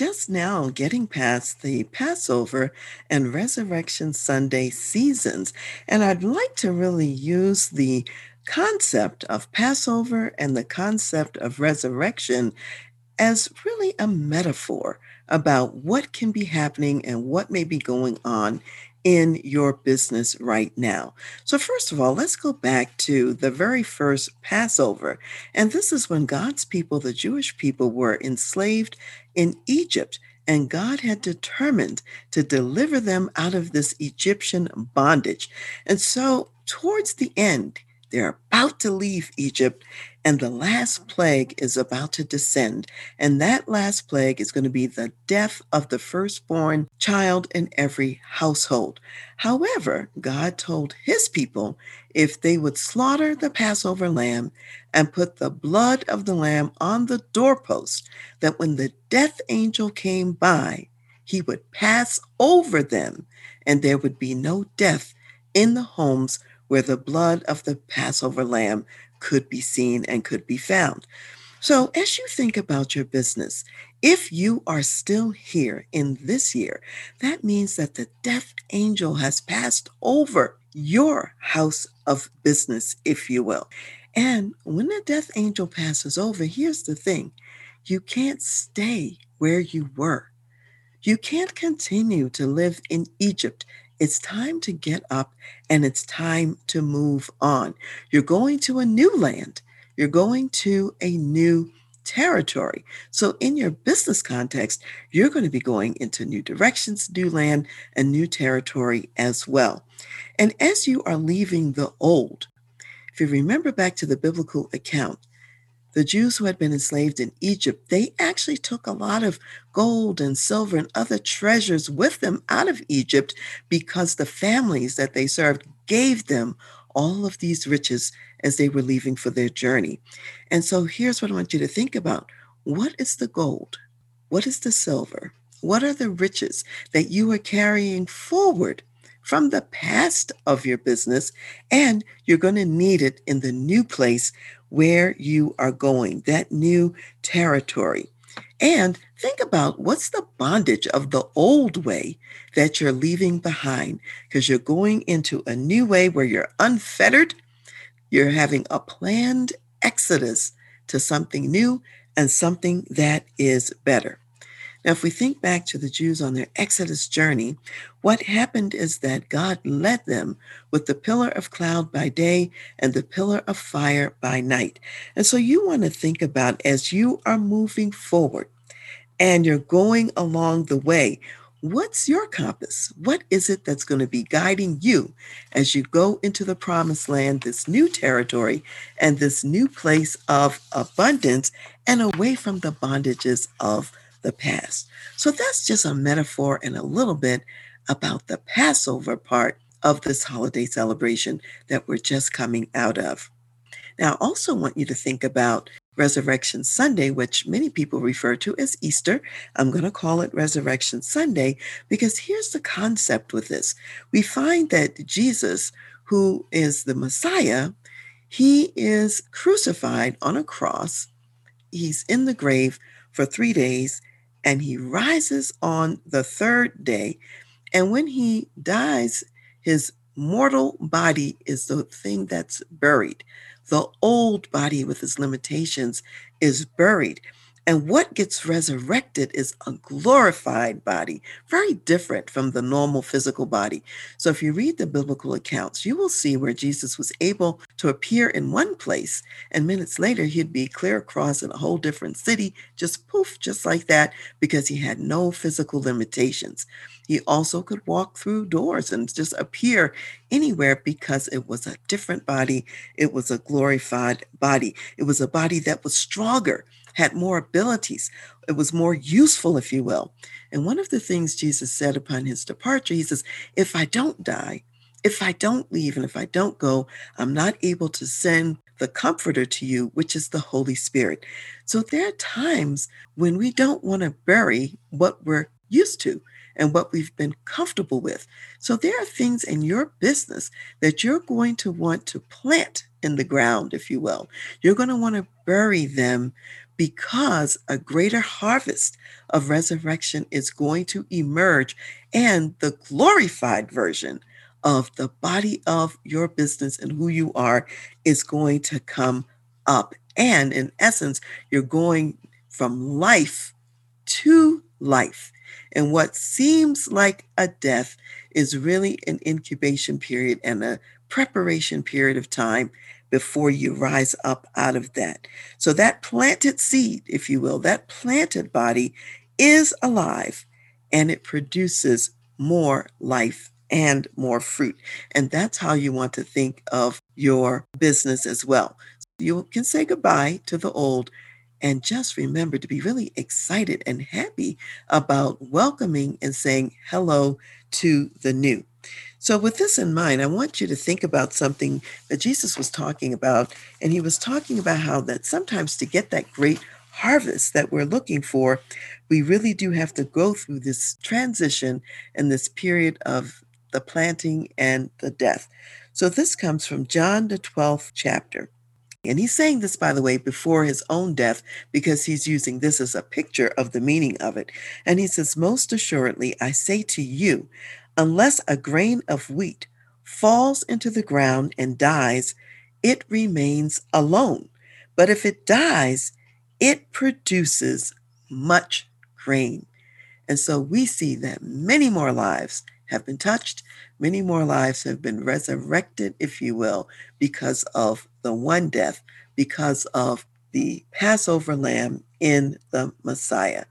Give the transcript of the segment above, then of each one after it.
Just now getting past the Passover and Resurrection Sunday seasons, and I'd like to really use the concept of Passover and the concept of resurrection as really a metaphor about what can be happening and what may be going on in your business right now. So, first of all, let's go back to the very first Passover. And this is when God's people, the Jewish people, were enslaved in Egypt. And God had determined to deliver them out of this Egyptian bondage. And so, towards the end, they're about to leave Egypt, and the last plague is about to descend. And that last plague is going to be the death of the firstborn child in every household. However, God told his people if they would slaughter the Passover lamb and put the blood of the lamb on the doorpost, that when the death angel came by, he would pass over them, and there would be no death in the homes where the blood of the Passover lamb could be seen and could be found. So, as you think about your business, if you are still here in this year, that means that the death angel has passed over your house of business, if you will. And when the death angel passes over, here's the thing you can't stay where you were. You can't continue to live in Egypt it's time to get up and it's time to move on. You're going to a new land, you're going to a new territory. So, in your business context, you're going to be going into new directions, new land, and new territory as well. And as you are leaving the old, if you remember back to the biblical account, the Jews who had been enslaved in Egypt, they actually took a lot of gold and silver and other treasures with them out of Egypt because the families that they served gave them all of these riches as they were leaving for their journey. And so here's what I want you to think about what is the gold? What is the silver? What are the riches that you are carrying forward from the past of your business? And you're going to need it in the new place where you are going, that new territory. And think about what's the bondage of the old way that you're leaving behind because you're going into a new way where you're unfettered. You're having a planned exodus to something new and something that is better. Now, if we think back to the Jews on their Exodus journey, what happened is that God led them with the pillar of cloud by day and the pillar of fire by night. And so you want to think about as you are moving forward and you're going along the way, what's your compass? What is it that's going to be guiding you as you go into the promised land, this new territory, and this new place of abundance and away from the bondages of the past. So that's just a metaphor and a little bit about the Passover part of this holiday celebration that we're just coming out of. Now, I also want you to think about Resurrection Sunday, which many people refer to as Easter. I'm going to call it Resurrection Sunday because here's the concept with this. We find that Jesus, who is the Messiah, he is crucified on a cross. He's in the grave for three days and he rises on the third day. And when he dies, his mortal body is the thing that's buried. The old body with its limitations is buried. And what gets resurrected is a glorified body, very different from the normal physical body. So, if you read the biblical accounts, you will see where Jesus was able to appear in one place, and minutes later, he'd be clear across in a whole different city, just poof, just like that, because he had no physical limitations. He also could walk through doors and just appear anywhere because it was a different body. It was a glorified body. It was a body that was stronger had more abilities. It was more useful, if you will. And one of the things Jesus said upon his departure, he says, If I don't die, if I don't leave, and if I don't go, I'm not able to send the comforter to you, which is the Holy Spirit. So there are times when we don't want to bury what we're used to and what we've been comfortable with. So there are things in your business that you're going to want to plant in the ground, if you will. You're going to want to bury them because a greater harvest of resurrection is going to emerge and the glorified version of the body of your business and who you are is going to come up. And in essence, you're going from life to life. And what seems like a death is really an incubation period and a preparation period of time before you rise up out of that. So, that planted seed, if you will, that planted body is alive and it produces more life and more fruit. And that's how you want to think of your business as well. You can say goodbye to the old and just remember to be really excited and happy about welcoming and saying hello to the new. So, with this in mind, I want you to think about something that Jesus was talking about. And he was talking about how that sometimes to get that great harvest that we're looking for, we really do have to go through this transition and this period of the planting and the death. So, this comes from John, the 12th chapter. And he's saying this, by the way, before his own death, because he's using this as a picture of the meaning of it. And he says, Most assuredly, I say to you, unless a grain of wheat falls into the ground and dies, it remains alone. But if it dies, it produces much grain. And so we see that many more lives have been touched, many more lives have been resurrected, if you will, because of the one death, because of the Passover lamb in the Messiah.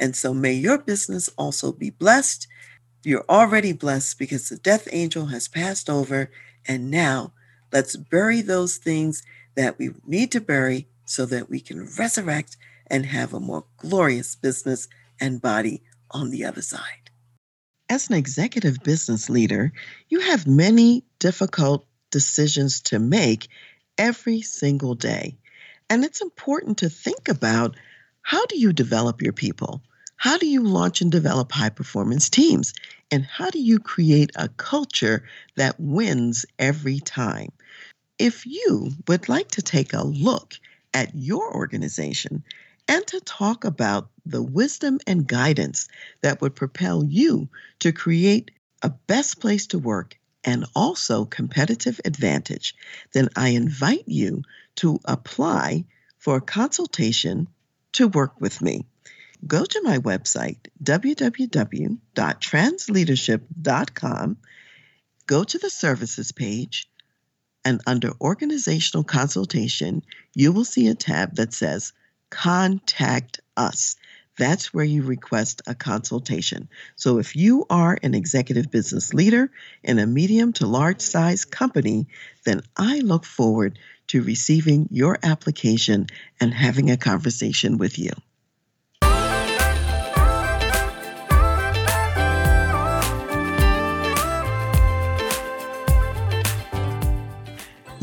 And so may your business also be blessed. You're already blessed because the death angel has passed over. And now let's bury those things that we need to bury so that we can resurrect and have a more glorious business and body on the other side. As an executive business leader, you have many difficult decisions to make every single day. And it's important to think about how do you develop your people? How do you launch and develop high performance teams? And how do you create a culture that wins every time? If you would like to take a look at your organization and to talk about the wisdom and guidance that would propel you to create a best place to work and also competitive advantage, then I invite you to apply for a consultation to work with me. Go to my website, www.transleadership.com, go to the services page, and under organizational consultation, you will see a tab that says contact us. That's where you request a consultation. So if you are an executive business leader in a medium to large size company, then I look forward to receiving your application and having a conversation with you.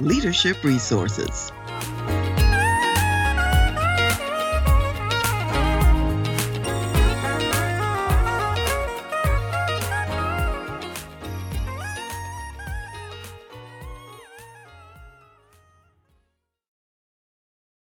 leadership resources.